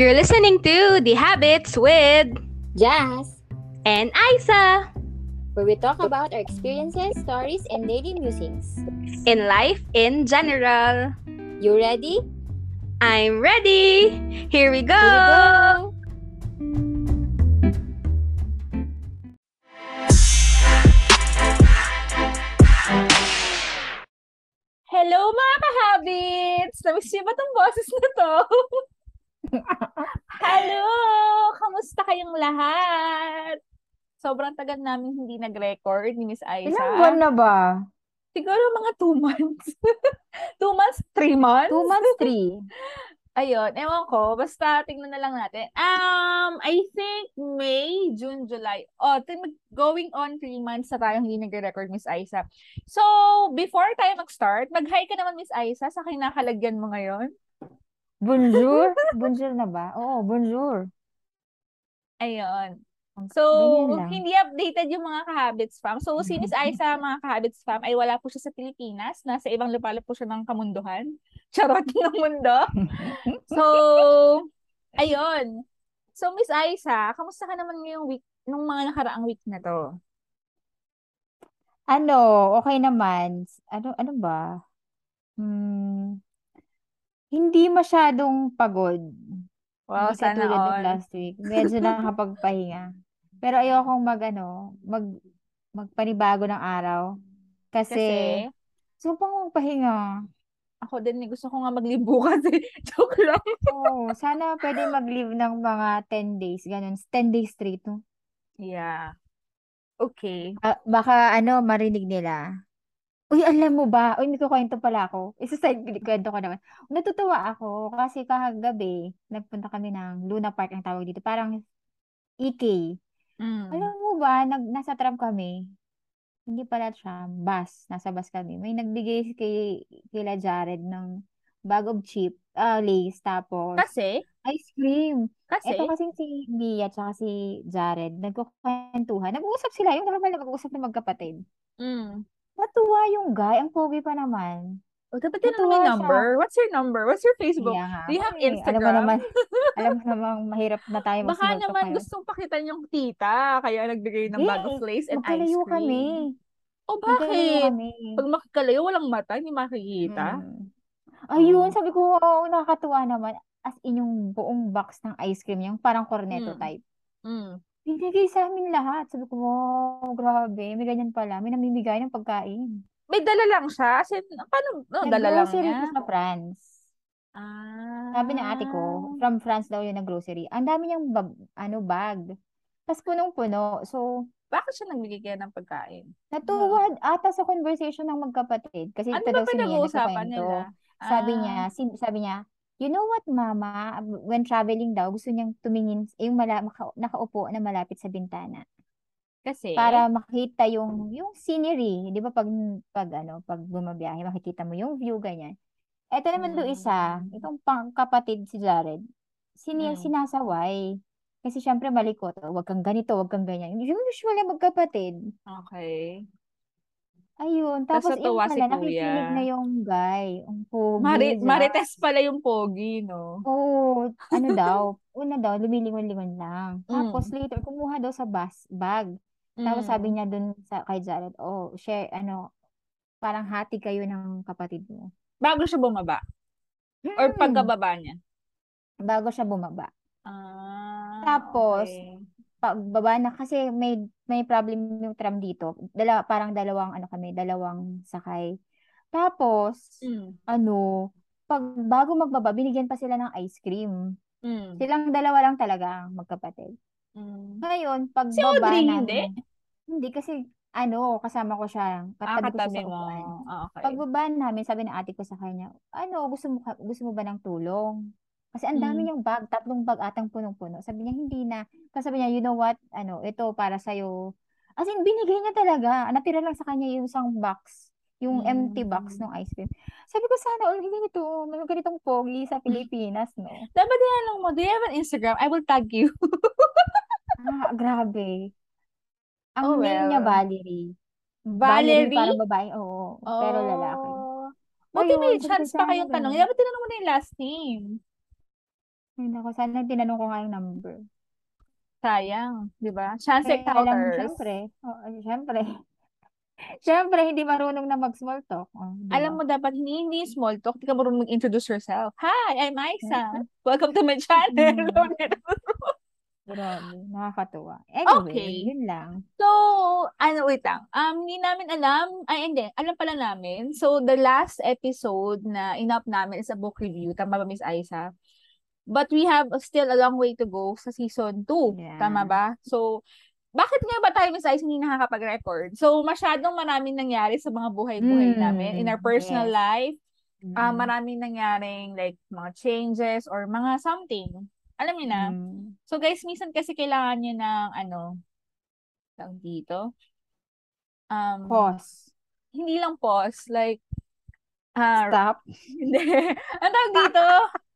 You're listening to The Habits with Jazz, and Isa where we talk about our experiences, stories, and daily musings. in life in general. You ready? I'm ready. Here we go. Here we go! Hello mga ka-habits! Namiss niyo ba tong boses na to? Hello! Kamusta kayong lahat? Sobrang tagal namin hindi nag-record ni Miss Aiza. Ilang buwan na ba? Siguro mga two months. two months? Three months? Two months, three. Ayun, ewan ko. Basta tingnan na lang natin. Um, I think May, June, July. Oh, going on three months na tayong hindi nagre-record, Miss Aiza. So, before tayo mag-start, mag-hi ka naman, Miss Aiza, sa kinakalagyan mo ngayon. Bonjour? Bonjour na ba? Oo, bonjour. Ayun. So, hindi updated yung mga ka-habits fam. So, si Miss Aiza, mga ka-habits fam, ay wala po siya sa Pilipinas. Nasa ibang lupalop po siya ng kamunduhan. Charot ng mundo. So, ayun. So, Miss Aiza, kamusta ka naman ngayong week, nung mga nakaraang week na to? Ano, okay naman. Ano, ano ba? Hmm, hindi masyadong pagod. Wow, Hindi sana katulad ng all. last week. Medyo nakakapagpahinga. Pero ayokong mag, ano, mag, magpanibago ng araw. Kasi, Kasi, gusto pang magpahinga. ako din, eh, gusto ko nga mag-leave bukas eh. Joke lang. Oo, sana pwede mag-leave ng mga 10 days. Ganun, 10 days straight, no? Yeah. Okay. Ah, baka ano, marinig nila. Uy, alam mo ba? Uy, may kukwento pala ako. Isa side kwento ko naman. Natutuwa ako kasi kahagabi, nagpunta kami ng Luna Park ang tawag dito. Parang EK. Mm. Alam mo ba, nag, nasa tram kami. Hindi pala tram, bus. Nasa bus kami. May nagbigay kay, kila Jared ng bag of chip, ah, lace, tapos Kasi, ice cream. kasi, Ito kasing si Mia at si Jared, nagkukwentuhan. Nag-uusap sila, yung normal na mag-uusap ng magkapatid. mm. Natuwa yung guy, ang pogi pa naman. O, dapat din may siya. number. What's your number? What's your Facebook? Nga Do you have eh. Alam mo Instagram? naman, alam mo naman, mahirap na tayo Baka mag-small talk naman ngayon. gustong pakitan yung tita, kaya nagbigay ng bag of Eh, lace and ice cream. kami. O Magkalayo bakit? kami. Pag makikalayo, walang mata, hindi makikita. Mm. Ayun, Oh. sabi ko, oh, nakakatuwa naman. As in yung buong box ng ice cream, yung parang cornetto Mm. type. Mm. Binigay sa amin lahat. Sabi ko, wow, grabe. May ganyan pala. May namimigay ng pagkain. May dala lang siya. As in, paano? No, dala lang niya. sa France. Ah. Sabi ng ate ko, from France daw yun nag-grocery. Ang dami niyang bab- ano, bag. Tapos punong-puno. So, Bakit siya nagbigay kaya ng pagkain? natuwa ata sa conversation ng magkapatid. Kasi Ano ito daw si Mia nagkukwento. nila? Sabi Ah. niya, sin- sabi niya, you know what, mama, when traveling daw, gusto niyang tumingin, yung mala, maka- nakaupo na malapit sa bintana. Kasi, Para makita yung, yung scenery. Di ba pag, pag, ano, pag bumabiyahe, makikita mo yung view, ganyan. Eto naman do isa, Mm. itong pangkapatid si Jared, sini Mm. sinasaway. Kasi syempre malikot, wag kang ganito, wag kang ganyan. Yung usual na magkapatid. okay. Ayun, Tas tapos yung natuwa si pala, nakikinig kuya. na yung guy, ang pogi, Mari Jack. Marites pala yung pogi, no? Oo, ano daw, una daw, lumilingon-lingon lang. Tapos Mm. later, kumuha daw sa bus, bag. Tapos sabi Mm. niya dun sa, kay Jared, oh, share, ano, parang hati kayo ng kapatid mo. Bago siya bumaba. Or Hmm, pagkababa niya. bago siya bumaba. Ah, Tapos, okay. Pagbaba na kasi may may problem yung tram dito. Dala, parang dalawang ano kami, dalawang sakay. Tapos, Mm. ano, pag bago magbaba, binigyan pa sila ng ice cream. Mm. Silang dalawa lang talaga magkapatid. Mm. Ngayon, Si pagbaba Audrey, namin, hindi? hindi kasi ano, kasama ko siya, Ah, katabi ko siya katabi mo. upuan. Ah, okay. Pagbaba namin, sabi ng ate ko sa kanya, ano, gusto mo, gusto mo ba ng tulong? Kasi ang dami Mm. niyang bag, tatlong bag atang punong-puno. Sabi niya, hindi na. Kasi sabi niya, you know what, ano, ito para sa'yo. As in, binigay niya talaga. Natira lang sa kanya yung isang box, yung empty box Mm. ng ice cream. Sabi ko, sana all ganito, may ganitong pogi sa Pilipinas, no? Dapat din mo, do you have an Instagram? I will tag you. Ah, grabe. Ang Oh, name niya, well. Valerie. Valerie, Valerie? parang babae, oo. Pero lalaki. Oh. Buti may chance pa kayong tanong. Dapat tinanong mo na yung last name. Ay, naku, sana tinanong ko nga yung number. Sayang, di ba? Chance lang, encounters. syempre, oh, syempre, syempre, hindi marunong na mag-small talk. Oh, di Alam mo, dapat hindi, hindi small talk. Hindi ka marunong mag-introduce yourself. Hi, I'm Isa. Welcome to my channel. Mm. Grabe, nakakatuwa. Anyway, Okay. yun lang. So, ano, wait lang. Um, hindi namin alam, ay hindi, alam pala namin. So, the last episode na inap namin is a book review. Tama ba, Miss Aiza? But we have still a long way to go sa season 2. Yeah. Tama ba? So, bakit nga ba tayo, Miss Aiza, hindi nakakapag-record? So, masyadong maraming nangyari sa mga buhay-buhay Mm, namin in our personal yes. life. Mm. maraming nangyaring like mga changes or mga something. Alam niyo na. Mm. So guys, minsan kasi kailangan niyo ng ano, tawag dito. Um, Pause. Hindi lang pause, like ah Stop. hindi. Ang tawag dito,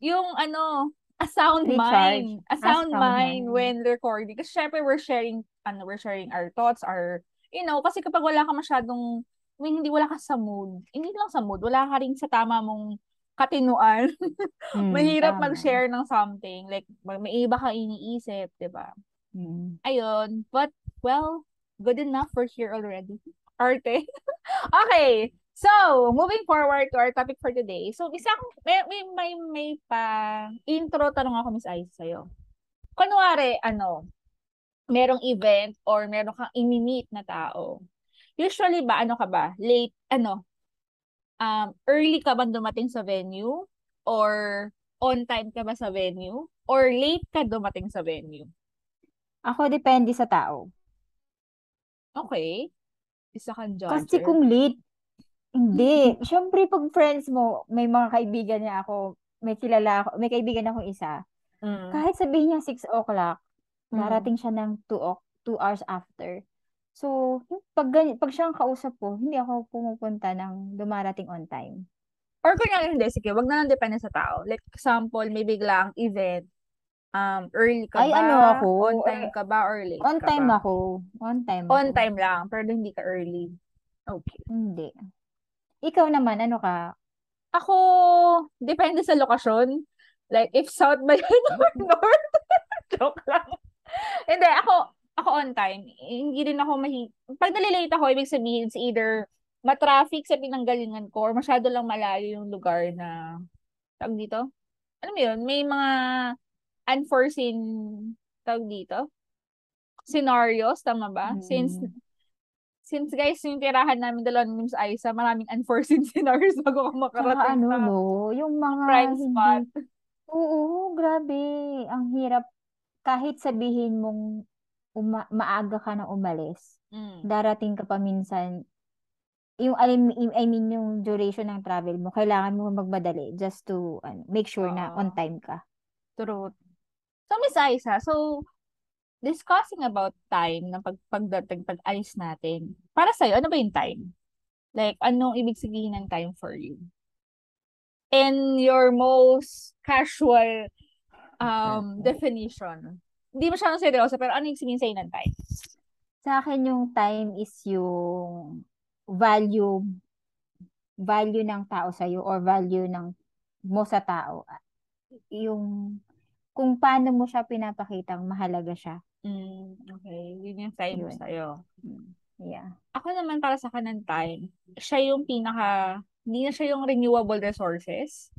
yung ano, a sound Recharge. mind. A A sound sound mind mind. when recording. Kasi syempre we're sharing, ano, we're sharing our thoughts, our, you know, kasi kapag wala ka masyadong, I mean, hindi wala ka sa mood, hindi lang sa mood, wala ka rin sa tama mong katinuan. Mm, Mahirap tama. mag-share ng something. Like, may iba ka iniisip, di ba? Mm. Ayun. But, well, good enough. We're here already. Arte. okay. So, moving forward to our topic for today. So, isang, may, may, may, may pa intro tanong ako, Miss Ice, sa'yo. Kunwari, ano, merong event or meron kang ini-meet na tao. Usually ba, ano ka ba? Late, ano, um, early ka ba dumating sa venue? Or on time ka ba sa venue? Or late ka dumating sa venue? Ako, depende sa tao. Okay. Isa kang Kasi kung late, hindi. Siyempre, pag friends mo, may mga kaibigan niya ako, may kilala ako, may kaibigan akong isa. Mm. Kahit sabihin niya 6 o'clock, Mm. darating siya ng 2 o 2 hours after. So, pag, ganyan, pag siyang kausap ko, hindi ako pumupunta ng dumarating on time. Or kunyari hindi, sige, wag na lang depende sa tao. Like, example, may biglang event, um, early ka Ay, ba? ano ako, On time ka ba? Or late On ka time ba? ako. On time On ako. time lang, pero hindi ka early. Okay. Hindi. Ikaw naman, ano ka? Ako, depende sa lokasyon. Like, if south ba yun or north? Joke lang. Hindi, ako, ako on time. Hindi rin ako mahi... Pag nalilate ako, ibig sabihin, it's either matraffic sa pinanggalingan ko or masyado lang malayo yung lugar na, tawag dito? Alam mo yun, may mga unforeseen, tawag dito? Scenarios, tama ba? Since, Mm. Since guys, yung tirahan namin dalawa ni Mims Aisa, maraming unforeseen scenarios bago ka makarating ano, sa no? Yung mga prime hindi... spot. Oo, grabe. Ang hirap. Kahit sabihin mong uma- maaga ka na umalis, Mm. darating ka pa minsan, yung, I mean, yung duration ng travel mo, kailangan mo magmadali just to ano, make sure na Oo. on time ka. True. So, Miss Aisa, so, discussing about time ng pag pagdating, pag-alis natin, para sa'yo, ano ba yung time? Like, anong ibig sabihin ng time for you? In your most casual um definition. Hindi masyadong seryoso, pero ano yung sabihin sa'yo ng time? Sa akin, yung time is yung value value ng tao sa'yo or value ng mo sa tao. Yung kung paano mo siya pinapakitang mahalaga siya. Mm, okay. Yun yung time Yun. sa'yo. Yeah. Ako naman para sa ng time, siya yung pinaka, hindi na siya yung renewable resources.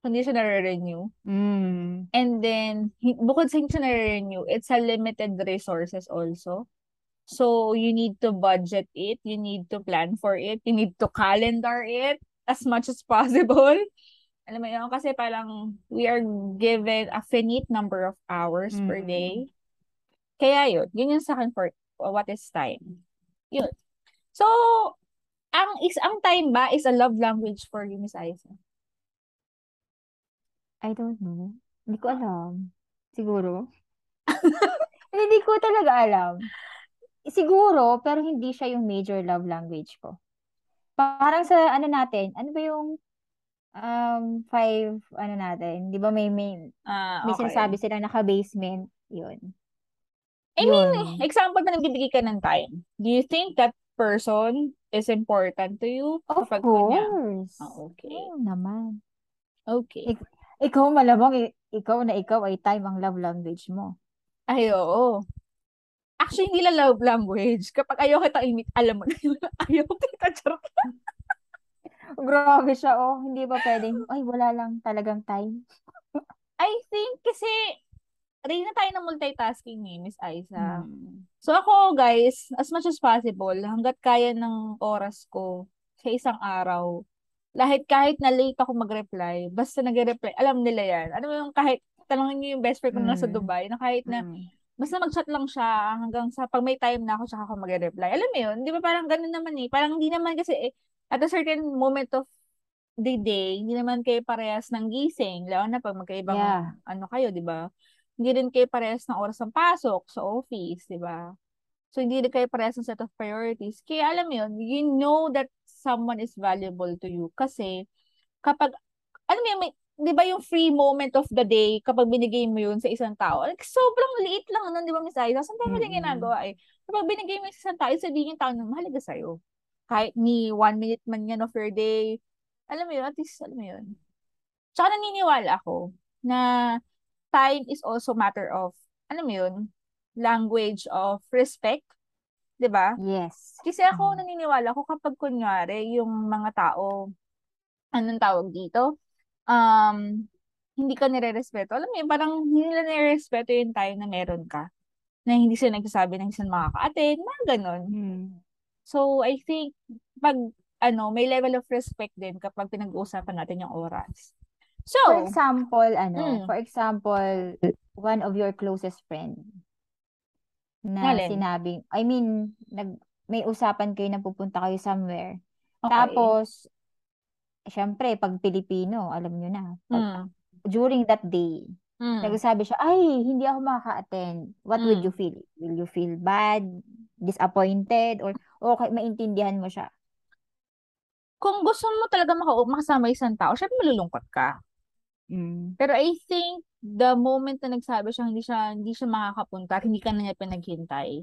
Hindi siya nare-renew. Mm. And then, bukod sa hindi siya nare-renew, it's a limited resources also. So, you need to budget it. You need to plan for it. You need to calendar it as much as possible. Alam mo yun? Kasi parang we are given a finite number of hours per Mm. day. Kaya yun. Yun yung sa akin for what is time. Yun. So, ang is ang time ba is a love language for you, Miss Aiza? I don't know. Hindi ko alam. Siguro. Hindi ko talaga alam. Siguro, pero hindi siya yung major love language ko. Parang sa ano natin, ano ba yung um five ano natin, 'di ba may may, may okay. sinasabi sila naka-basement, 'yun. I mean, Yun. example na nagbibigay ka ng time. Do you think that person is important to you? Of Kapag course. Ah, okay. Oo naman. Okay. Ikaw malamang, i- ikaw na ikaw ay time ang love language mo. Ay, oo. Actually, hindi lang love language. Kapag ayaw kita imit, alam mo na yun. Ayaw kita, charot. Grabe siya, oh. Hindi ba pwedeng, ay, wala lang talagang time. I think kasi, rin na tayo ng multitasking ni Miss Aiza. Hmm. So ako, guys, as much as possible, hanggat kaya ng oras ko sa isang araw, lahit kahit na late ako mag-reply, basta nag-reply, alam nila yan. Ano mo yung kahit, tanongin niyo yung best friend ko na nasa Mm. Dubai, na kahit na, Hmm. basta mag-chat lang siya hanggang sa pag may time na ako, tsaka ako mag-reply. Alam mo yun? Di ba parang ganun naman eh. Parang hindi naman kasi, eh, at a certain moment of the day, hindi naman kayo parehas ng gising. Lalo na pag magkaibang, Yeah. ano kayo, di ba? Hindi rin kayo parehas ng oras ng pasok sa office, di ba? So, hindi rin kayo parehas ng set of priorities. Kaya alam mo yun, you know that someone is valuable to you. Kasi, kapag, alam mo yun, may, di ba yung free moment of the day, kapag binigay mo yun sa isang tao, like, sobrang liit lang nun, di ba, Miss Aiza? Saan tayo Mm-mm. ginagawa eh? Kapag binigay mo sa isang tao, sabihin yung tao na mahalaga sa'yo. Kahit ni one minute man yan of your day, alam mo yun, at least, alam mo yun. Tsaka naniniwala ako na time is also matter of, alam mo yun, language of respect, di ba? Yes. Kasi ako Mm. naniniwala ko kapag kunyari yung mga tao, anong tawag dito? Um, hindi ka nire-respeto. Alam mo yun, parang hindi nila nire-respeto yung time na meron ka. Na hindi sila nagsasabi ng isang makaka-attend, mga ganon. Hmm. So, I think, pag, ano, may level of respect din kapag pinag-uusapan natin yung oras. So, For example, ano, Mm. for example, one of your closest friend na Alin? sinabing, I mean, nag, may usapan kayo na pupunta kayo somewhere. okay. Tapos, syempre, pag Pilipino, alam nyo na, pag, Mm. during that day, Mm. nagsasabi siya, ay, hindi ako makaka-attend. What would Mm. you feel? Will you feel bad, disappointed, or okay, maintindihan mo siya? Kung gusto mo talaga maka- makasama isang tao, syempre malulungkot ka. Mm. Pero I think the moment na nagsabi siya hindi siya hindi siya makakapunta at hindi ka na niya pinaghintay,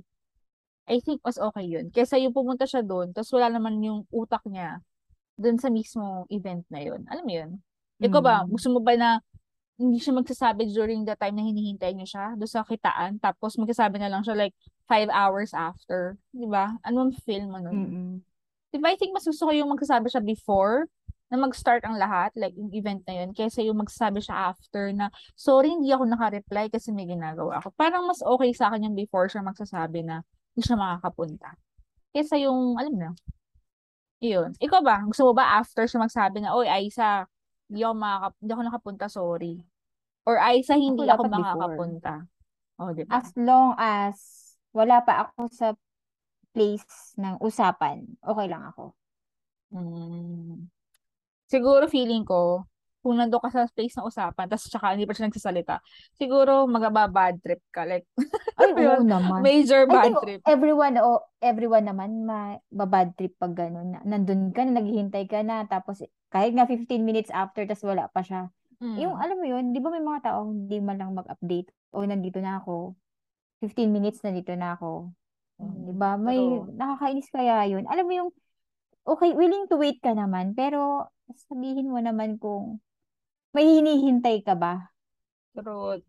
I think mas okay yun. Kesa yung pumunta siya doon, tapos wala naman yung utak niya doon sa mismo event na yun. Alam mo yun? Ikaw ba, Mm. gusto mo ba na hindi siya magsasabi during the time na hinihintay niya siya doon sa kitaan, tapos magsasabi na lang siya like five hours after. Di ba? Ano ang feel mo nun? Mm-mm. Di ba, I think mas gusto ko yung magsasabi siya before na mag-start ang lahat, like yung event na yun, kaysa yung magsasabi siya after na, sorry, hindi ako naka-reply kasi may ginagawa ako. Parang mas okay sa akin yung before siya magsasabi na hindi siya makakapunta. Kaysa yung, alam na, yun. Ikaw ba, gusto mo ba after siya magsabi na, oy, Aisa, hindi ako, makaka, hindi ako nakapunta, sorry. Or Aisa, hindi Ako ako before. makakapunta. O, di ba? As long as wala pa ako sa place ng usapan, okay lang ako. Mm. Siguro feeling ko, kung nandun ka sa space ng usapan, tapos tsaka hindi pa siya nagsasalita, siguro magaba-bad trip ka. Like, Ay, Ano oo naman. major I bad think trip. everyone, o everyone naman, mababad trip pag gano'n. Na, nandun ka na, naghihintay ka na, tapos kahit nga 15 minutes after, tapos wala pa siya. Yung, Mm. alam mo yun, di ba may mga tao, hindi man lang mag-update, o nandito na ako, 15 minutes nandito na ako. Di Mm. ba? May, True. nakakainis kaya yun. Alam mo yung, okay, willing to wait ka naman, pero sabihin mo naman kung may hinihintay ka ba? True.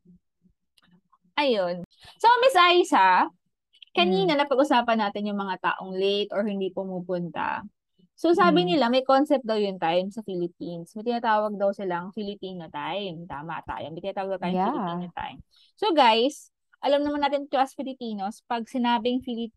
Ayun. So, Miss Aisa, kanina Mm. napag-usapan natin yung mga taong late or hindi pumupunta. So, sabi Mm. nila, may concept daw yung time sa Philippines. May tinatawag daw silang Filipino time. Tama tayo. May tinatawag daw tayong Yeah. Filipino time. So, guys, alam naman natin to as Filipinos, pag sinabing Filipino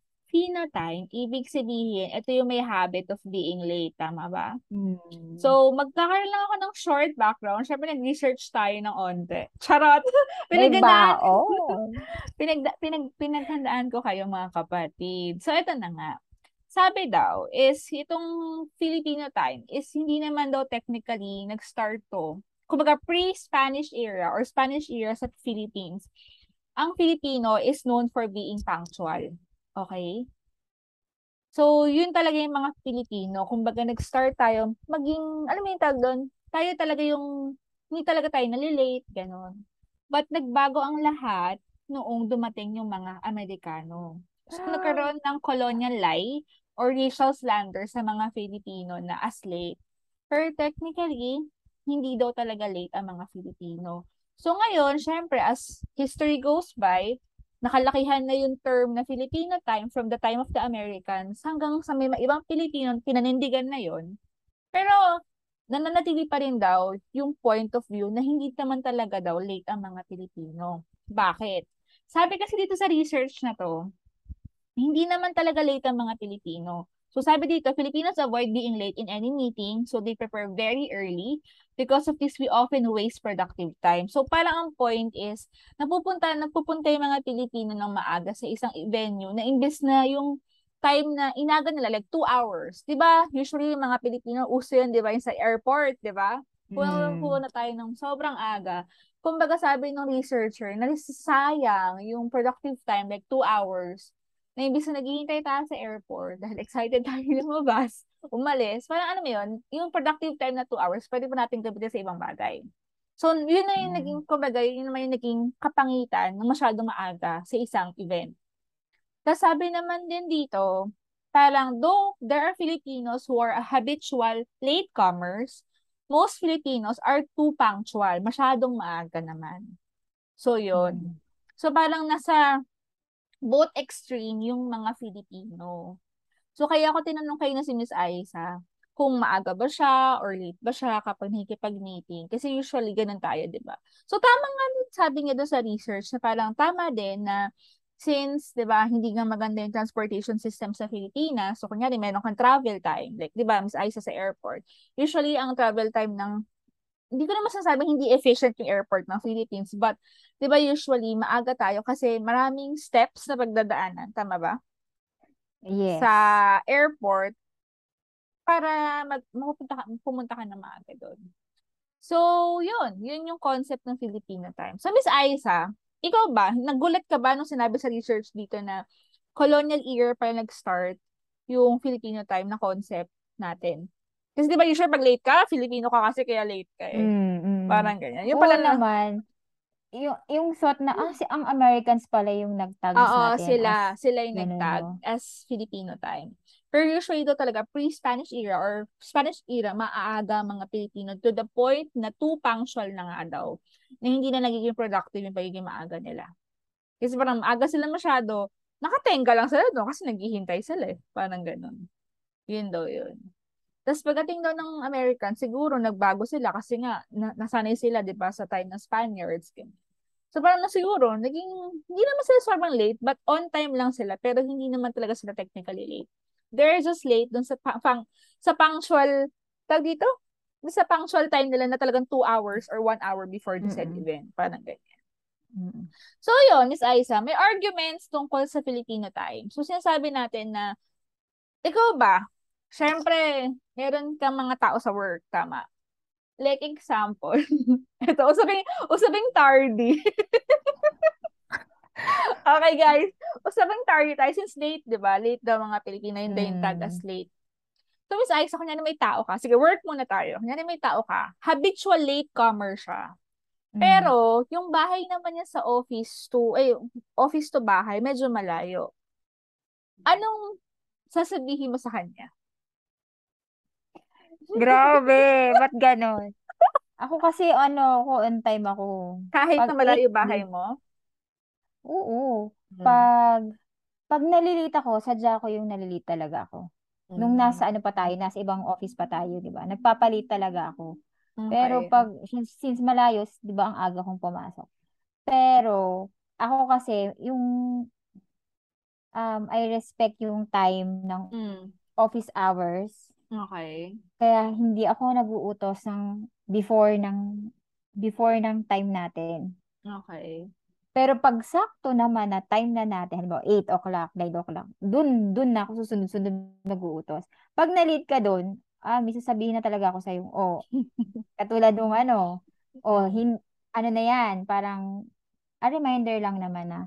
time, ibig sabihin, ito yung may habit of being late. Tama ba? Mm. So, magkakaroon lang ako ng short background. Siyempre, nag-research tayo ng onte. Charot! may Pinagandaan, baon. pinag, pinag, pinaghandaan ko kayo mga kapatid. So, ito na nga. Sabi daw is itong Filipino time is hindi naman daw technically nag-start to. Kumbaga pre-Spanish era or Spanish era sa Philippines. Ang Filipino is known for being punctual. Okay? So, yun talaga yung mga Pilipino. Kumbaga, nag-start tayo maging, alam mo yung tawag doon? Tayo talaga yung, hindi talaga tayo nalilate, ganon. But nagbago ang lahat noong dumating yung mga Amerikano. So, nagkaroon ng colonial lie or racial slander sa mga Filipino na as late. Pero technically, hindi daw talaga late ang mga Filipino. So ngayon, syempre, as history goes by, nakalakihan na yung term na Filipino time from the time of the Americans hanggang sa may ibang Pilipino pinanindigan na yon. Pero nananatili pa rin daw yung point of view na hindi naman talaga daw late ang mga Pilipino. Bakit? Sabi kasi dito sa research na to, hindi naman talaga late ang mga Pilipino. So sabi dito, Filipinos avoid being late in any meeting, so they prepare very early. Because of this, we often waste productive time. So parang ang point is, napupunta, nagpupunta yung mga Pilipino ng maaga sa isang venue na imbes na yung time na inaga nila, like two hours. Ba? Usually yung mga Pilipino, uso yun, di ba? Yung sa airport, di ba? Kung mm. na tayo ng sobrang aga. Kumbaga sabi ng researcher, nasasayang yung productive time, like two hours, na imbis na naghihintay tayo sa airport dahil excited tayo lumabas, umalis, parang ano mo yun, yung productive time na 2 hours, pwede pa natin gamitin sa ibang bagay. So, yun na yung mm. naging, kumbaga, yun naman yung naging kapangitan ng masyadong maaga sa isang event. Tapos sabi naman din dito, parang though there are Filipinos who are habitual latecomers, most Filipinos are too punctual. Masyadong maaga naman. So, yun. Mm. So, parang nasa both extreme yung mga Filipino. So, kaya ako tinanong kayo na si Miss Aiza, kung maaga ba siya or late ba siya kapag nakikipag-meeting. Kasi usually, ganun tayo, di ba? So, tama nga sabi niya doon sa research na parang tama din na since, di ba, hindi nga maganda yung transportation system sa Pilipinas, so kunyari, meron kang travel time, like, di ba, Miss Aiza sa airport, usually, ang travel time ng hindi ko naman masasabing hindi efficient yung airport ng Philippines, but 'di ba usually maaga tayo kasi maraming steps na pagdadaanan, tama ba? Yes. Sa airport para mag pumunta ka, pumunta ka na maaga doon. So, yun. Yun yung concept ng Filipino time. So, Miss Aiza, ikaw ba, nagulat ka ba nung sinabi sa research dito na colonial era pa nag-start yung Filipino time na concept natin? Kasi di ba usually pag late ka, Filipino ka kasi kaya late ka eh. Mm, mm. Parang ganyan. Yung pala na, naman, yung, yung thought na, ah, si, ang Americans pala yung nagtag sa Oo, atin. sila. As, sila yung ganun, nagtag no? as Filipino time. Pero usually ito talaga, pre-Spanish era or Spanish era, maaga mga Pilipino to the point na too punctual na nga daw. Na hindi na nagiging productive yung pagiging maaga nila. Kasi parang maaga sila masyado, nakatenga lang sila doon kasi naghihintay sila eh. Parang ganun. Yun daw yun. Tapos pagdating daw ng American, siguro nagbago sila kasi nga na, nasanay sila 'di ba sa time ng Spaniards. So parang na siguro naging hindi naman sila sobrang late but on time lang sila pero hindi naman talaga sila technically late. They're just late dun sa pang, sa punctual tag dito sa punctual time nila na talagang 2 hours or 1 hour before the said mm-hmm. event. Parang ganyan. Mm-hmm. So yun, Miss Aiza, may arguments tungkol sa Filipino time. So sinasabi natin na ikaw ba, syempre, meron kang mga tao sa work, tama? Like example, ito, usaping, usaping tardy. okay guys, usaping tardy tayo since late, di ba? Late daw mga Pilipino, yun mm. yung tag as late. So, Miss Alex, ako na may tao ka. Sige, work muna tayo. Kunyari may tao ka. Habitual latecomer siya. Mm. Pero, yung bahay naman niya sa office to, eh, office to bahay, medyo malayo. Anong sasabihin mo sa kanya? Grabe, ba't ganon? Ako kasi ano, ako on time ako. Kahit Pag na malayo bahay mo? Oo. Hmm. Pag pag nalilita ako, sadya ko yung nalilita talaga ako. Nung hmm. nasa ano pa tayo, nasa ibang office pa tayo, 'di ba? Nagpapalit talaga ako. Pero pag since, since malayo, 'di ba, ang aga kong pumasok. Pero ako kasi yung um I respect yung time ng Mm. office hours. Okay. Kaya hindi ako nag-uutos ng before ng before ng time natin. Okay. Pero pag sakto naman na time na natin, halimbawa 8 o'clock, 9 o'clock, dun, dun na ako susunod-sunod mag-uutos. Pag na-late ka dun, ah, may sasabihin na talaga ako sa'yo, oh, katulad ng ano, oh, hin, ano na yan, parang, a reminder lang naman na,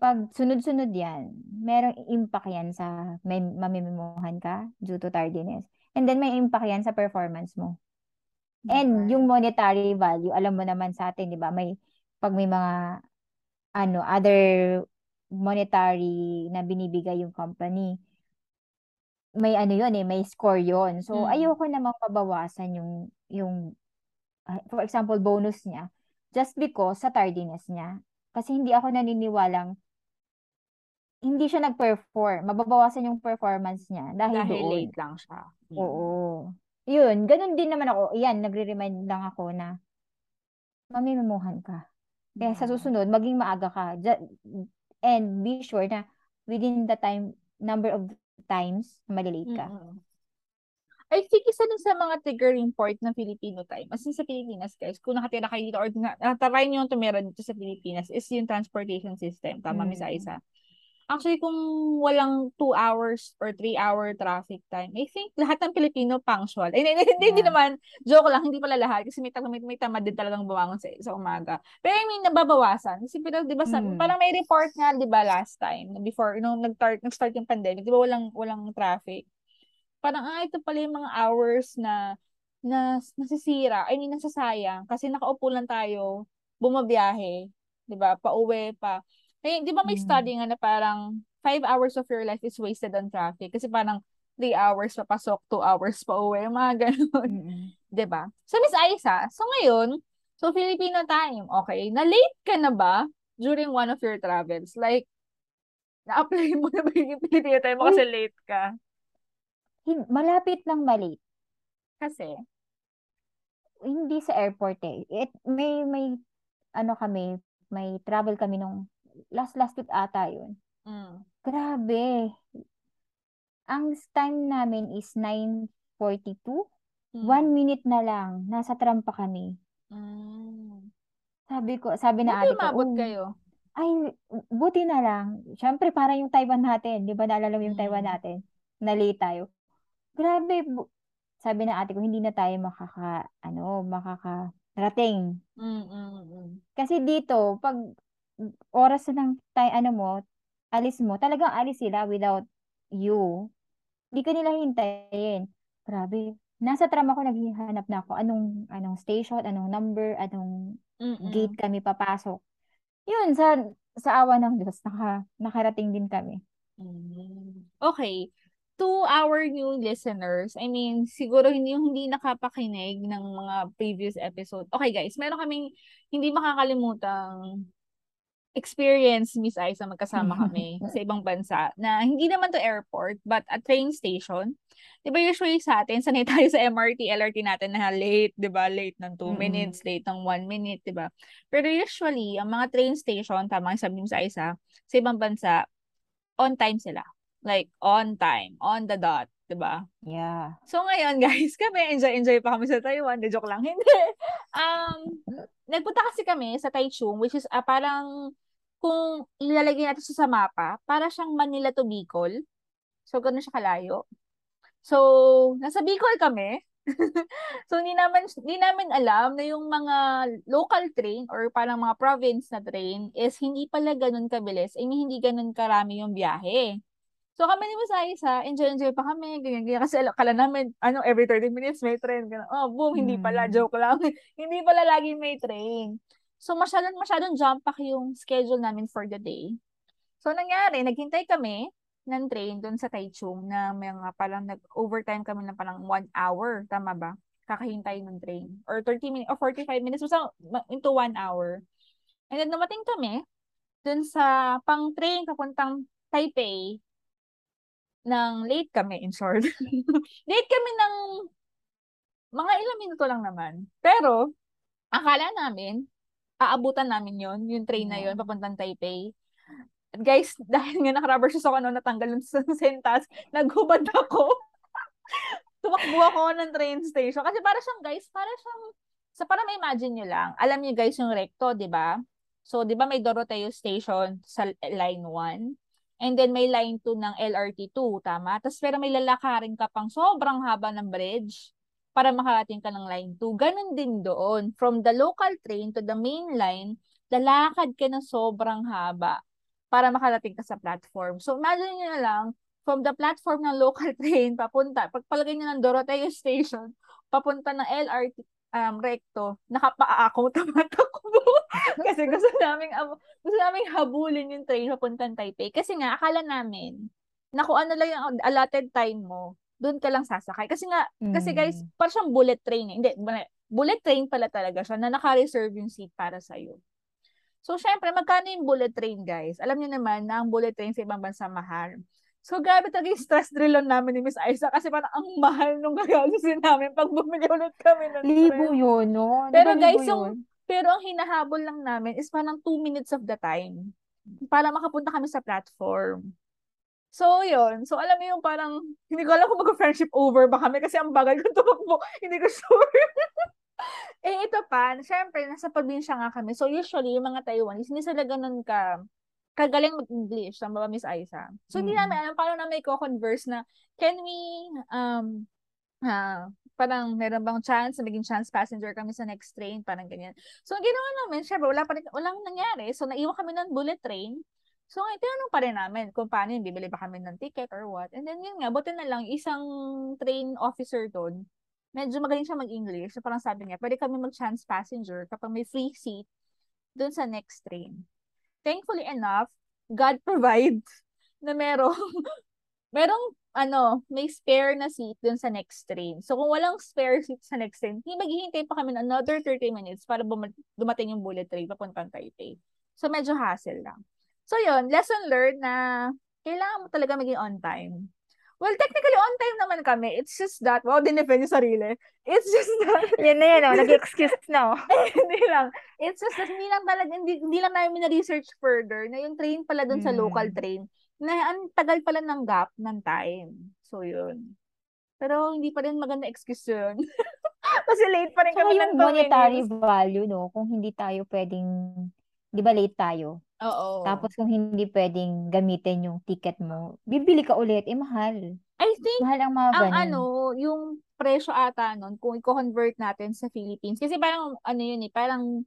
pag sunod-sunod yan, merong impact yan sa may mamimimuhan ka due to tardiness. And then may impact yan sa performance mo. And yung monetary value, alam mo naman sa atin, di ba? May, pag may mga, ano, other monetary na binibigay yung company, may ano yun eh, may score yon So, mm. ayoko namang pabawasan yung, yung ah, for example, bonus niya just because sa tardiness niya. Kasi hindi ako naniniwalang hindi siya nag-perform. Mababawasan yung performance niya dahil, Dahil doon. late lang siya. Mm. Oo. Yun, ganun din naman ako. Yan, nagre-remind lang ako na mamimimuhan ka. Kaya sa Yeah. susunod, maging maaga ka. And be sure na within the time, number of times, malilate ka. Mm-mm. I think isa din sa mga triggering point ng Filipino time, as in sa Pilipinas guys, kung nakatira kayo dito or na, natry nyo yung tumira dito sa Pilipinas is yung transportation system. Tama, Miss Mm. Aiza? Actually, kung walang 2 hours or 3 hour traffic time, I think lahat ng Pilipino punctual. Eh, hindi, hindi, hindi naman, joke lang, hindi pala lahat kasi may, may, may tamad din talagang bumangon sa, sa umaga. Pero I mean, nababawasan. Kasi pero, di ba, sa, Mm. parang may report nga, di ba, last time, before, you know, nag-start, nag-start yung pandemic, di ba, walang, walang traffic. Parang, ah, ito pala yung mga hours na, na nasisira, I mean, nasasayang, kasi nakaupo lang tayo, bumabiyahe, di ba, pauwi pa. Eh, di ba may Mm. study nga na parang 5 hours of your life is wasted on traffic kasi parang 3 hours papasok, 2 hours pa uwi, mga ganun. Mm-mm. 'Di ba? So, Miss Aisa, so ngayon, so Filipino time, okay, na-late ka na ba during one of your travels? Like, na-apply mo na ba yung Filipino time mo kasi late ka? Malapit lang malate. Kasi, Hindi sa airport eh. It, may, may, ano kami, may travel kami nung last last week ata yun. mm, Grabe. Ang time namin is 9.42. mm, One minute na lang. Nasa tram pa kami. mm. Sabi ko, sabi na ate ko, umabot "Oh, kayo. ay, buti na lang. Siyempre, para yung Taiwan natin. Di ba naalala mo yung Taiwan Mm. natin? Na-late tayo. Grabe. bu- Sabi na ate ko, hindi na tayo makaka, ano, makakarating. Mm, mm, mm. Kasi dito, pag oras na ng tayo, ano mo, alis mo, talagang alis sila without you. Di ka nila hintayin. Grabe. Nasa tram ako, naghihanap na ako. Anong, anong station, anong number, anong Mm, gate kami papasok. Yun, sa, sa awa ng Diyos, naka, nakarating din kami. Mm. Okay. To our new listeners, I mean, siguro hindi yung hindi nakapakinig ng mga previous episode. Okay guys, meron kaming hindi makakalimutang experience, Miss Aiza, magkasama kami sa ibang bansa na hindi naman to airport, but a train station. Di ba usually sa atin, sanay tayo sa MRT, LRT natin na late, di ba? Late ng 2 Mm-mm. minutes, late ng 1 minute, di ba? Pero usually, ang mga train station, tama yung sabi mo sa isa, sa ibang bansa, on time sila. Like, on time, on the dot, di ba? Yeah. So ngayon guys, kami enjoy-enjoy pa kami sa Taiwan. De joke lang, hindi. Um, nagpunta kasi kami sa Taichung, which is ah, parang kung ilalagay natin siya sa mapa, para siyang Manila to Bicol. So, gano'n siya kalayo. So, nasa Bicol kami. so, hindi naman, hindi namin alam na yung mga local train or parang mga province na train is hindi pala ganun kabilis. I mean, hindi ganun karami yung biyahe. So, kami ni Masaysa, enjoy-enjoy pa kami, ganyan, ganyan. Kasi ala- kala namin, ano, every 30 minutes may train. Ganun. Oh, boom, hindi pala, Mm. joke lang. hindi pala lagi may train. So, masyadong, masyadong jump pack yung schedule namin for the day. So, nangyari, naghintay kami ng train doon sa Taichung na may mga parang nag-overtime kami ng parang one hour. Tama ba? Kakahintay ng train. Or 30 minutes, or 45 minutes. Basta into one hour. And then, dumating kami doon sa pang train papuntang Taipei ng late kami, in short. late kami ng mga ilang minuto lang naman. Pero, akala namin, aabutan namin yon yung train na yon papuntang Taipei. At guys, dahil nga naka-rubber shoes ako noon natanggal sa sentas, naghubad ako. Tumakbo ako ng train station. Kasi para siyang, guys, para siyang, sa para ma-imagine nyo lang, alam niyo guys yung recto, di ba? So, di ba may Doroteo Station sa line 1? And then may line 2 ng LRT2, tama? Tapos pero may lalakarin ka pang sobrang haba ng bridge para makarating ka ng line 2. Ganon din doon. From the local train to the main line, lalakad ka ng sobrang haba para makarating ka sa platform. So imagine nyo na lang, from the platform ng local train, papunta, pagpalagay nyo ng Doroteo Station, papunta ng LRT, um, recto, nakapaa ako, tumatakbo. Kasi gusto namin, um, gusto namin habulin yung train papuntang Taipei. Kasi nga, akala namin, na kung ano lang yung allotted time mo, doon ka lang sasakay. Kasi nga, kasi guys, Mm. parang siyang bullet train. eh. Hindi, bu- bullet train pala talaga siya na naka-reserve yung seat para sa'yo. So, syempre, magkano yung bullet train, guys? Alam niyo naman na ang bullet train sa ibang bansa mahal. So, grabe talaga yung stress drill namin ni Miss Isa kasi parang ang mahal nung gagalusin namin pag bumili ulit kami ng Libo train. yun, no? Pero guys, yung, yun? pero ang hinahabol lang namin is parang 2 minutes of the time para makapunta kami sa platform. So, yun. So, alam mo yung parang, hindi ko alam kung mag-friendship over ba kami kasi ang bagal ko tumakbo. hindi ko sure. eh, ito pa, syempre, nasa probinsya nga kami. So, usually, yung mga Taiwanese, hindi sila ganun ka, kagaling mag-English, tama ba, Miss Aiza? So, hindi Mm. namin alam paano namin i-converse na, can we, um, ah, parang meron bang chance na maging chance passenger kami sa next train, parang ganyan. So, ang ginawa namin, syempre, wala pa rin, walang nangyari. So, naiwan kami ng bullet train. So, ngayon, tinanong pa rin namin kung paano yun, bibili ba kami ng ticket or what. And then, yun nga, buti na lang, isang train officer doon, medyo magaling siya mag-English. So, parang sabi niya, pwede kami mag-chance passenger kapag may free seat doon sa next train. Thankfully enough, God provides na merong, merong, ano, may spare na seat doon sa next train. So, kung walang spare seat sa next train, hindi maghihintay pa kami ng another 30 minutes para dumating yung bullet train papuntang Taipei. So, medyo hassle lang. So, yun, lesson learned na kailangan mo talaga maging on time. Well, technically, on time naman kami. It's just that, wow, dinefend yung sarili. It's just that, Yan na yan, oh. Nag-excuse na, oh. hindi lang. It's just that, hindi lang talaga, hindi, hindi lang namin na-research further na yung train pala dun sa local train, na ang tagal pala ng gap ng time. So, yun. Pero, hindi pa rin maganda excuse yun. Kasi late pa rin kami yung ng monetary value, no? Kung hindi tayo pwedeng, di ba late tayo? Oo. Tapos kung hindi pwedeng gamitin yung ticket mo, bibili ka ulit, eh mahal. I think, Mahal ang mga ang ganun. ano, yung presyo ata nun, kung i-convert natin sa Philippines, kasi parang, ano yun eh, parang,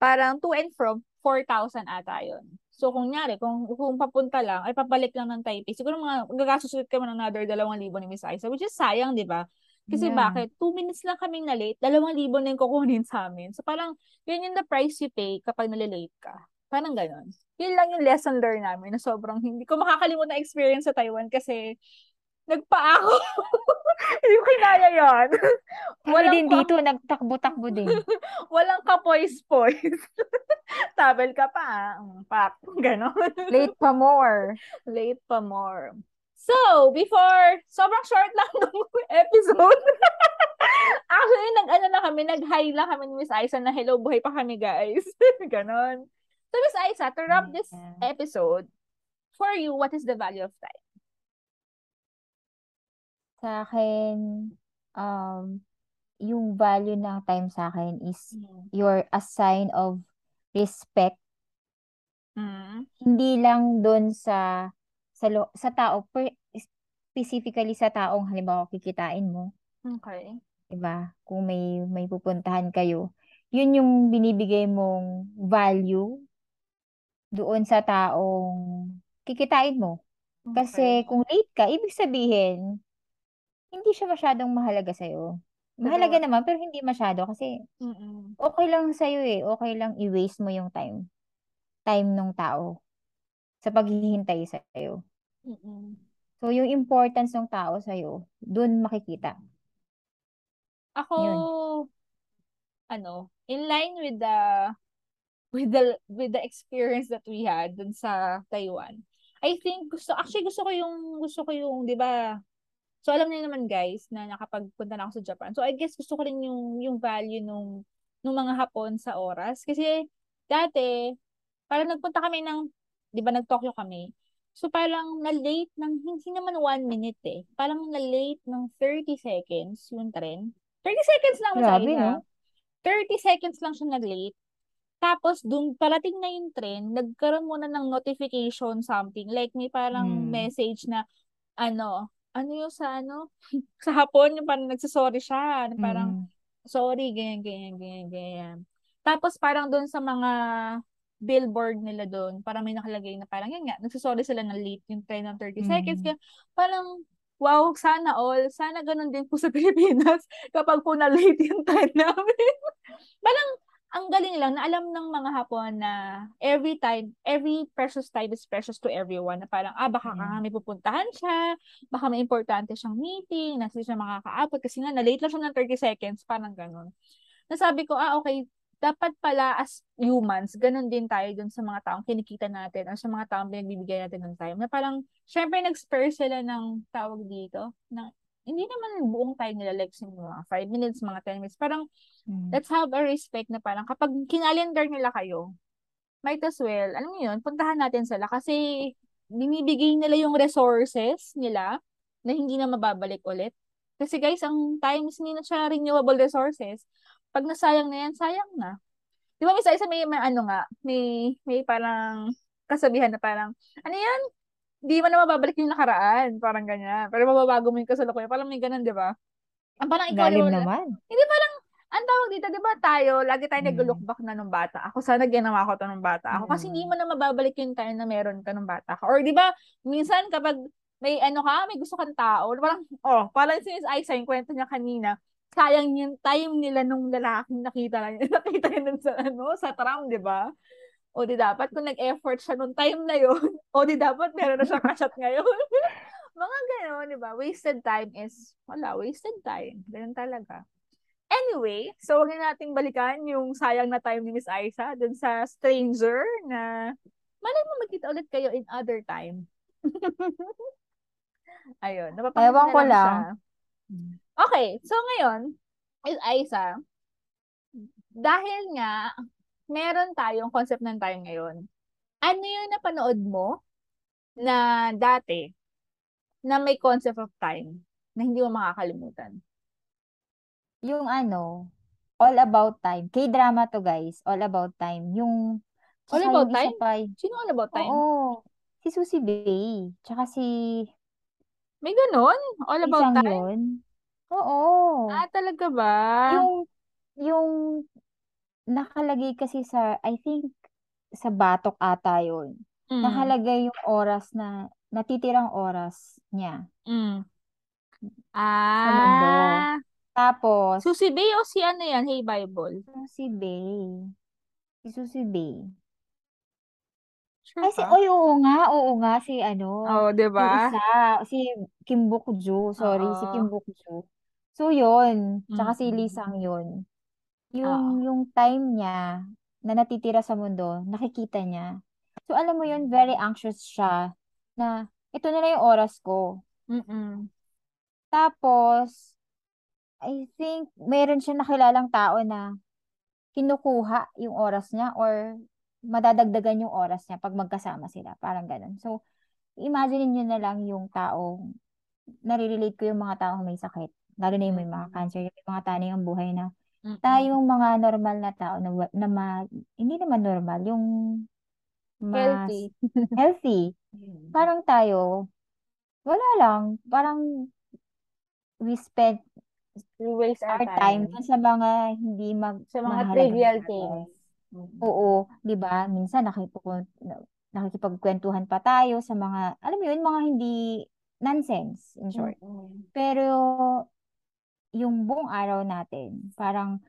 parang to and from, 4,000 ata yun. So, kung nyari, kung, kung papunta lang, ay papalik lang ng Taipei, siguro mga, gagastos ulit kami ng another 2,000 ni Miss Aiza, which is sayang, di ba? Kasi Yeah. bakit? 2 minutes lang kaming na late, 2,000 na yung kukunin sa amin. So, parang, yun yung the price you pay kapag nalilate ka. Parang ganon. Yun lang yung lesson learned namin na sobrang hindi ko makakalimutan na experience sa Taiwan kasi nagpa ako. hindi ko kinaya yun. Kami Walang din dito, nagtakbo-takbo din. Walang kapoys-poys. Tabel ka pa. Mm, Pak. Ganon. Late pa more. Late pa more. So, before, sobrang short lang ng episode. Actually, nag-ano na kami, nag-hi lang kami ni Miss Aiza na hello, buhay pa kami guys. Ganon. So, Miss Aiza, to wrap this episode, for you, what is the value of time? Sa akin, um, yung value ng time sa akin is your a sign of respect. Mm. Hindi lang doon sa sa lo, sa tao, per, specifically sa taong halimbawa kikitain mo, Okay. 'di ba? Kung may may pupuntahan kayo, yun yung binibigay mong value doon sa taong kikitain mo. Kasi Okay. kung late ka, ibig sabihin, hindi siya masyadong mahalaga sa'yo. Mahalaga Totoo. naman, pero hindi masyado kasi Mm-mm. okay lang sa'yo eh. Okay lang i-waste mo yung time. Time ng tao sa paghihintay sa'yo. Mm-mm. So, yung importance ng tao sa'yo, dun makikita. Ako, Yun. ano, in line with the with the with the experience that we had dun sa Taiwan. I think gusto actually gusto ko yung gusto ko yung 'di ba? So alam niyo naman guys na nakapagpunta na ako sa Japan. So I guess gusto ko rin yung yung value nung nung mga hapon sa oras kasi dati parang nagpunta kami ng 'di ba nag-Tokyo kami. So parang na-late ng hindi naman one minute eh. Parang na-late ng 30 seconds yung tren. 30 seconds lang sa Grabe, no? 30 seconds lang siya nag-late. Tapos, dun, parating na yung train, nagkaroon muna ng notification something. Like, may parang Hmm. message na, ano, ano yung sa ano? sa hapon, yung parang nagsasorry siya. Parang, Mm. sorry, ganyan, ganyan, ganyan, ganyan. Tapos, parang doon sa mga billboard nila doon, parang may nakalagay na parang, yun nga, nagsasorry sila na late yung train ng 30 seconds. Mm. Kaya, parang, wow, sana all, sana ganun din po sa Pilipinas kapag po na late yung train namin. parang, ang galing lang na alam ng mga Hapon na every time, every precious time is precious to everyone. Na parang, ah, baka Mm. may pupuntahan siya, baka may importante siyang meeting, na siya makakaabot kasi nga, na-late lang siya ng 30 seconds, parang ganun. Nasabi ko, ah, okay, dapat pala as humans, ganun din tayo dun sa mga taong kinikita natin o sa mga taong pinagbibigay natin ng time. Na parang, syempre, nag-spare sila ng tawag dito, na hindi naman buong time nila, like, mga 5 minutes, mga 10 minutes. Parang, Mm. let's have a respect na parang kapag kinalendar nila kayo, might as well, alam mo yun, puntahan natin sila kasi binibigay nila yung resources nila na hindi na mababalik ulit. Kasi guys, ang time is hindi na siya renewable resources. Pag nasayang na yan, sayang na. Di ba, isa-isa may, may ano nga, may, may parang kasabihan na parang, ano yan? Di mo na mababalik yung nakaraan. Parang ganyan. Pero mababago mo yung kasalukuyan. Parang may ganun, di ba? Ang parang ikaw, Lalim wala- naman. hindi parang, ang tawag dito, di ba tayo, lagi tayo Mm. nag-look back na nung bata. Ako sana ginawa ko to nung bata ako. Kasi Mm. hindi mo na mababalik yung time na meron ka nung bata ka. Or di ba, minsan kapag may ano ka, may gusto kang tao, parang, oh, parang si Miss Aiza, yung kwento niya kanina, sayang yung time nila nung lalaking nakita lang nakita yun sa, ano, sa tram, di ba? O di dapat kung nag-effort siya nung time na yun, o di dapat meron na siyang kashot ngayon. Mga gano'n, di ba? Wasted time is, wala, wasted time. Ganun talaga. Anyway, so huwag na nating balikan yung sayang na time ni Miss Aiza dun sa stranger na malay mo magkita ulit kayo in other time. Ayun, napapangit Ewan na ko lang lang. siya. Okay, so ngayon, Miss Aiza, dahil nga, meron tayong concept ng time ngayon, ano yung napanood mo na dati na may concept of time na hindi mo makakalimutan? Yung ano, All About Time. K-drama to guys. All About Time. Yung, All About yung Time? pa, Sino all about time? Oo. Si Susie Bay. Tsaka si May ganun? All about isang time? yun. Oo. Ah, talaga ba? Yung, yung nakalagay kasi sa, I think, sa batok ata yun. Mm, Nakalagay yung oras na, natitirang oras niya mm. Ah, Tapos, Susie Bay o si ano yan? Hey Bible? Susie Bay. Si Susie Bay. Sure Ay, si, oy, oo nga, oo nga, si ano, Oh, di ba? isa, si Kim Bok-joo, sorry, si Oo. Kim Bok-joo. So, yun, tsaka si Lee Mm-mm. Sang-yun. Oo. Yung, yung time niya na natitira sa mundo, nakikita niya. So, alam mo yun, very anxious siya na, ito na lang yung oras ko. Mm-mm. Tapos, I think, meron siya nakilalang tao na kinukuha yung oras niya or madadagdagan yung oras niya pag magkasama sila. Parang ganun. So, imagine niyo na lang yung tao, nare-relate ko yung mga tao may sakit. Lalo na yung may mga Mm-mm. cancer, yung may mga taning ang buhay na Mm-mm. tayong mga normal na tao na, wa- na ma- hindi naman normal, yung mas Healthy. healthy. Parang tayo, wala lang. Parang we spend We waste our our time time dun sa mga hindi mag sa mga mahalagang trivial bagay. things. Mm-mm. Oo, 'di ba? Minsan nakikipagkwentuhan pa tayo sa mga, alam mo yun, mga hindi nonsense, in short. Mm-mm. Pero yung buong araw natin, parang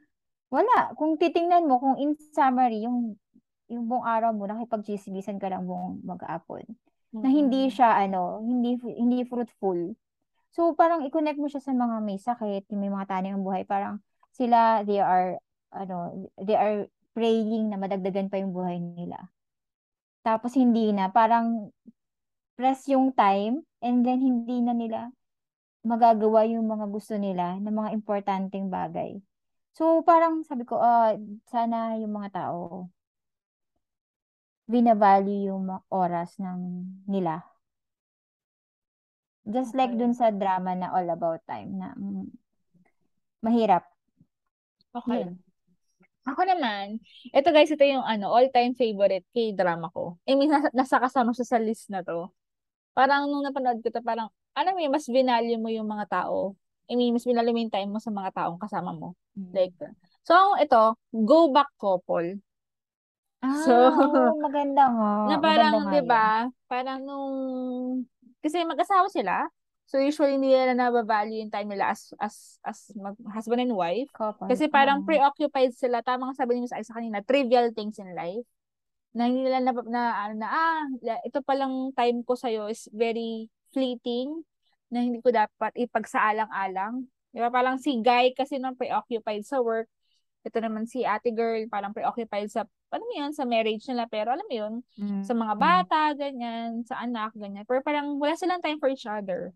wala. Kung titingnan mo, kung in summary, yung yung buong araw mo, nakipagchismisan ka lang buong mag-aapon. Na hindi Mm-mm. siya, ano, hindi hindi fruitful. So, parang i-connect mo siya sa mga may sakit, yung may mga taning ang buhay. Parang sila, they are, ano, they are praying na madagdagan pa yung buhay nila. Tapos hindi na, parang press yung time and then hindi na nila magagawa yung mga gusto nila na mga importanteng bagay. So, parang sabi ko, ah, sana yung mga tao binavalue yung mga oras ng nila. Just like dun sa drama na All About Time na mm, mahirap. Okay. Yun. Ako naman, ito guys, ito yung ano, all-time favorite K-drama ko. I mean, nasa, nasa kasama siya sa list na to. Parang nung napanood ko to, parang, alam mo yun, mas binalyo mo yung mga tao. I mean, mas binalyo mo yung time mo sa mga taong kasama mo. Like, so, ito, Go Back Couple. Ah, So, maganda nga. na parang, nga di ba, parang nung, kasi mag-asawa sila, So usually hindi nila nabavalue yung time nila as as as mag, husband and wife. Couple. Kasi parang Oo. preoccupied sila, tamang sabi ni Miss Aiza kanina, trivial things in life. Na hindi nila na, na, ano, na ah, ito palang time ko sa'yo is very fleeting na hindi ko dapat ipagsaalang-alang. Di ba? Parang si guy kasi nang preoccupied sa work. Ito naman si ate girl, parang preoccupied sa, ano mo yun, sa marriage nila. Pero alam mo yun, Mm. sa mga bata, ganyan, sa anak, ganyan. Pero parang wala silang time for each other.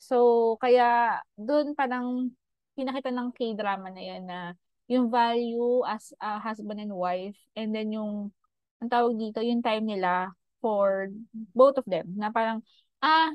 So, kaya doon parang pinakita ng K-drama na yan na yung value as a husband and wife and then yung ang tawag dito, yung time nila for both of them na parang ah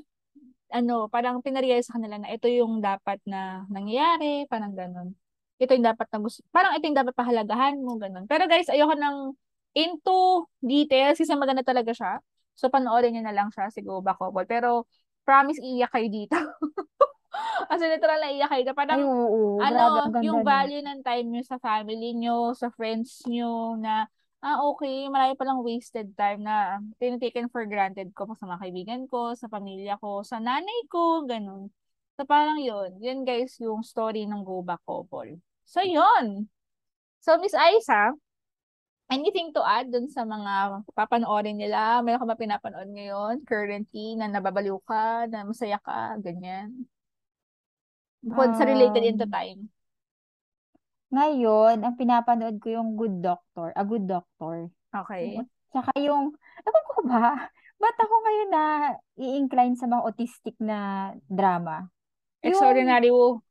ano, parang pinarealize sa kanila na ito yung dapat na nangyayari, parang ganun. Ito yung dapat na gusto, parang ito yung dapat pahalagahan mo, ganun. Pero guys, ayoko nang into details kasi maganda talaga siya. So, panoorin niyo na lang siya si Go. Pero, promise, iiyak kayo dito. As in, literal na iiyak kayo. Parang, Ay, oo. Grabe, ano, ganda yung value ng time nyo sa family nyo, sa friends nyo, na, ah, okay, marami palang wasted time na tinitaken for granted ko sa mga kaibigan ko, sa pamilya ko, sa nanay ko, ganun. So, parang yun. Yun, guys, yung story ng Go Back Couple. So, yun. So, Miss Aisa, anything to add dun sa mga papanoorin nila? Meron ka ba pinapanood ngayon, currently, na nababaliw ka, na masaya ka, ganyan? Bukod sa related into Um, time. Ngayon, ang pinapanood ko yung Good Doctor, A Good Doctor. Okay. Tsaka yung, ewan ko ba, ba't ako ngayon na i-incline sa mga autistic na drama? Extraordinary Wo.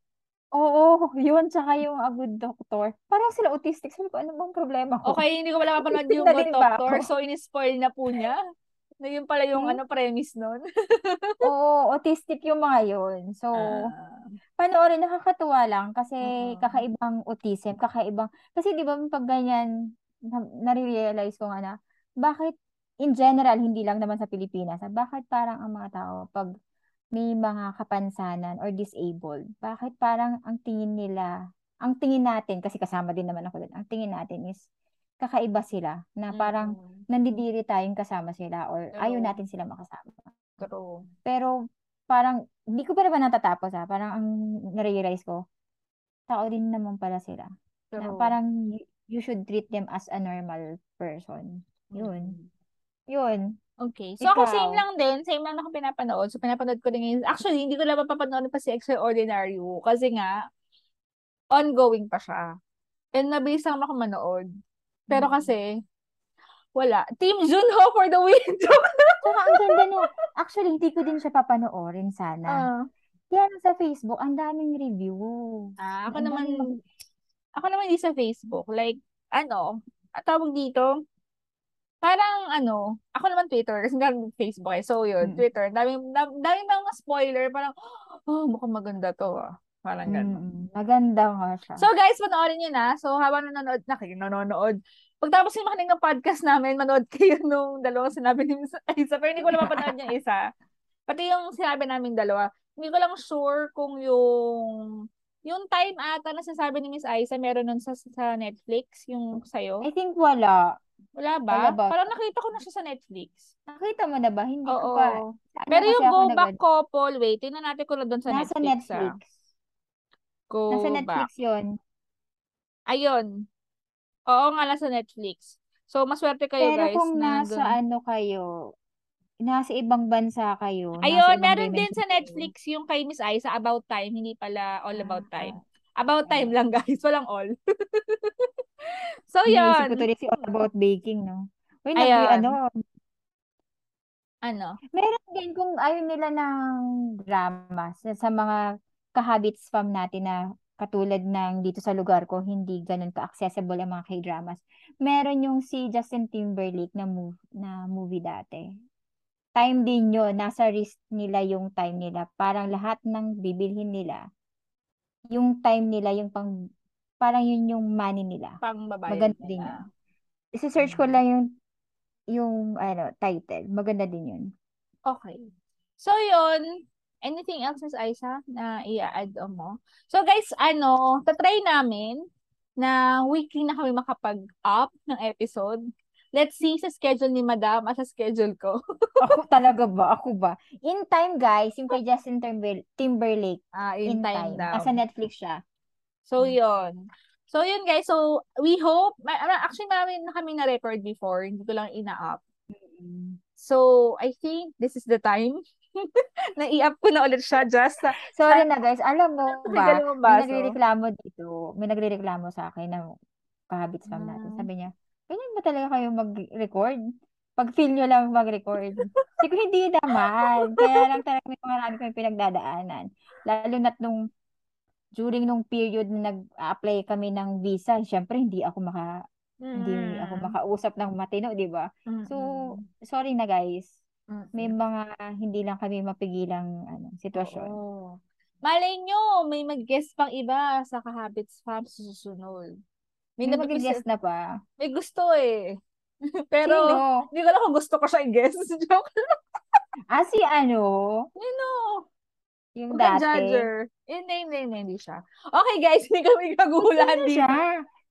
oo, yun, tsaka yung A Good Doctor. Parang sila autistic. Sabi ko, ano bang problema ko? Okay, hindi ko wala kapanood yung Good Doctor, so in-spoil na po niya. Na yun pala yung Hmm? ano premise nun. Oo, autistic yung mga yun. So, Ah, panoorin, nakakatuwa lang kasi oo. kakaibang autism, kakaibang, kasi di ba pag ganyan, na, nare-realize ko nga na, bakit in general, hindi lang naman sa Pilipinas, ah, bakit parang ang mga tao, pag may mga kapansanan or disabled, bakit parang ang tingin nila, ang tingin natin, kasi kasama din naman ako doon, ang tingin natin is, kakaiba sila, na parang Mm, nandidiri tayong kasama sila or ayaw True. natin sila makasama. True. Pero parang, hindi ko pa naman natatapos ha. Parang ang narealize ko, tao din naman pala sila. Na True. parang you, should treat them as a normal person. Yun. Mm. Yun. Okay. So ako same Ikaw. lang din. Same lang ako pinapanood. So pinapanood ko din ngayon. Actually, hindi ko lang mapapanood pa si Extraordinary. Kasi nga, ongoing pa siya. And nabilis lang ako manood. Pero Mm. kasi, wala. Team Junho for the win. Tsaka ang ganda no. Actually, hindi ko din siya papanoorin sana. Ah, Kaya lang sa Facebook, ang daming review. ah, ako Ang naman, daming ako naman hindi sa Facebook. Like, ano, at tawag dito, parang ano, ako naman Twitter, kasi nga Facebook eh. So yun, Mm. Twitter, daming, dam- daming mga spoiler, parang, oh, mukhang maganda to ah. Parang. Mm, maganda nga siya. So guys, panoorin nyo na. So habang nanonood na kayo, nanonood. Pagtapos yung makinig ng podcast namin, manood kayo nung dalawang sinabi ni Isa. Pero hindi ko na mapanood yung isa. Pati yung sinabi namin dalawa. Hindi ko lang sure kung yung yung time ata na sinasabi ni Miss Isa, meron nun sa, sa Netflix, yung sa'yo. I think wala. Wala Wala ba? ba? Parang nakita ko na siya sa Netflix. Nakita mo na ba? Hindi ko Oo. pa. Ano Pero yung Go Back Couple, wait, tingnan natin kung nandun sa Nasa Netflix. ah. Go Nasa Back. Netflix yun. Ayun. Oo nga, nasa Netflix. So, maswerte kayo Pero guys kung na nasa dun. ano kayo, nasa ibang bansa kayo, Ayun, meron din sa kayo. Netflix yung kay Miss Aiza, About Time. Hindi pala All About Ah, Time. About Time lang guys, walang all. so, ko yun. tuloy si All About Baking, no? Uy, nag, ano, Ano? meron din kung ayaw nila ng drama sa, sa mga kahabits spam natin na katulad ng dito sa lugar ko, hindi ganun ka-accessible ang mga K-dramas. Meron yung si Justin Timberlake na, move, na movie dati. Time din yun, nasa risk nila yung time nila. Parang lahat ng bibilhin nila, yung time nila, yung pang, parang yun yung money nila. Pang babayad Maganda din nila. yun. Isa-search ko lang yung, yung, ano, title. Maganda din yun. Okay. So, yun. Anything else, Miss Aiza, na i-add mo? So, guys, ano, tatry namin na weekly na kami makapag-up ng episode. let's see sa schedule ni Madam at sa schedule ko. Ako talaga ba? Ako ba? In Time, guys, yung kay Justin Timber- Timberlake. Ah, In, time. daw. Nasa Netflix siya. So, yun. So, yun guys. So, we hope, actually marami na kami na-record before. Hindi ko lang ina-up. So, I think this is the time na i-up ko na ulit siya just sa Sorry na, guys. Alam mo ba, may nagrereklamo dito. May nagrereklamo sa akin na kahabits fam natin. Ah. Sabi niya, ganyan ba talaga kayo mag-record? Pag feel nyo lang mag-record. Ko, hindi naman. Kaya lang talaga may marami kami pinagdadaanan. Lalo na't nung during nung period na nag-apply kami ng visa, syempre hindi ako maka hindi ako makausap ng matino, 'di ba? So, sorry na guys. May mga hindi lang kami mapigilang ano, sitwasyon. Oo. Malay nyo, may mag-guest pang iba sa Kahabits Fam sa susunod. May, May napipis- mag-guess na pa. may gusto eh. Pero, Sino? hindi ko alam kung gusto ko siya i-guess. Joke. Ah, si ano? Sino? Yung Huwag kang dati. judger. Hindi, hindi, hindi, hindi siya. Okay guys, hindi kami kagulan Sino dito. siya?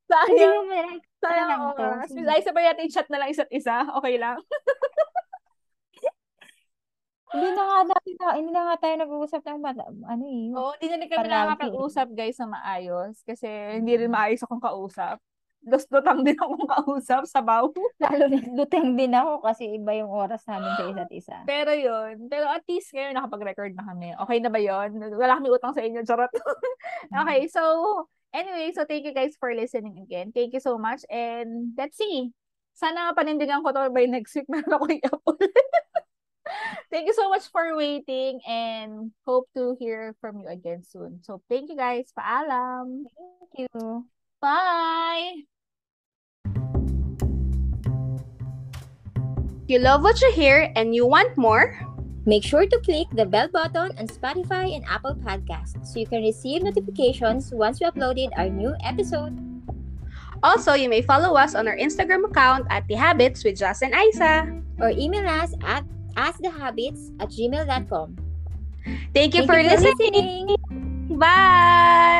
Hindi Sayang, mo na sayang lang to. oras. Sino? Ay, sabay natin chat na lang isa't isa. Okay lang. Hindi na nga natin na, hindi na nga tayo nag-uusap ng ano eh. Oo, hindi na kami nakakapag-usap guys sa maayos. Kasi hindi rin maayos akong kausap. Dos-dotang din akong kausap sa baw. Lalo na luteng din ako kasi iba yung oras namin sa isa't isa. Pero yun. Pero at least ngayon nakapag-record na kami. Okay na ba yun? Wala kami utang sa inyo. Charot. okay, so anyway, so thank you guys for listening again. Thank you so much. And let's see. Sana panindigan ko to by next week. Meron ako i-upload. thank you so much for waiting and hope to hear from you again soon. So thank you guys. Paalam. Thank you. Bye! You love what you hear and you want more? Make sure to click the bell button on Spotify and Apple Podcasts so you can receive notifications once we uploaded our new episode. Also, you may follow us on our Instagram account at The Habits with Jess and Isa. Or email us at askthehabits at gmail.com. Thank you Thank for you for listening. listening. Bye!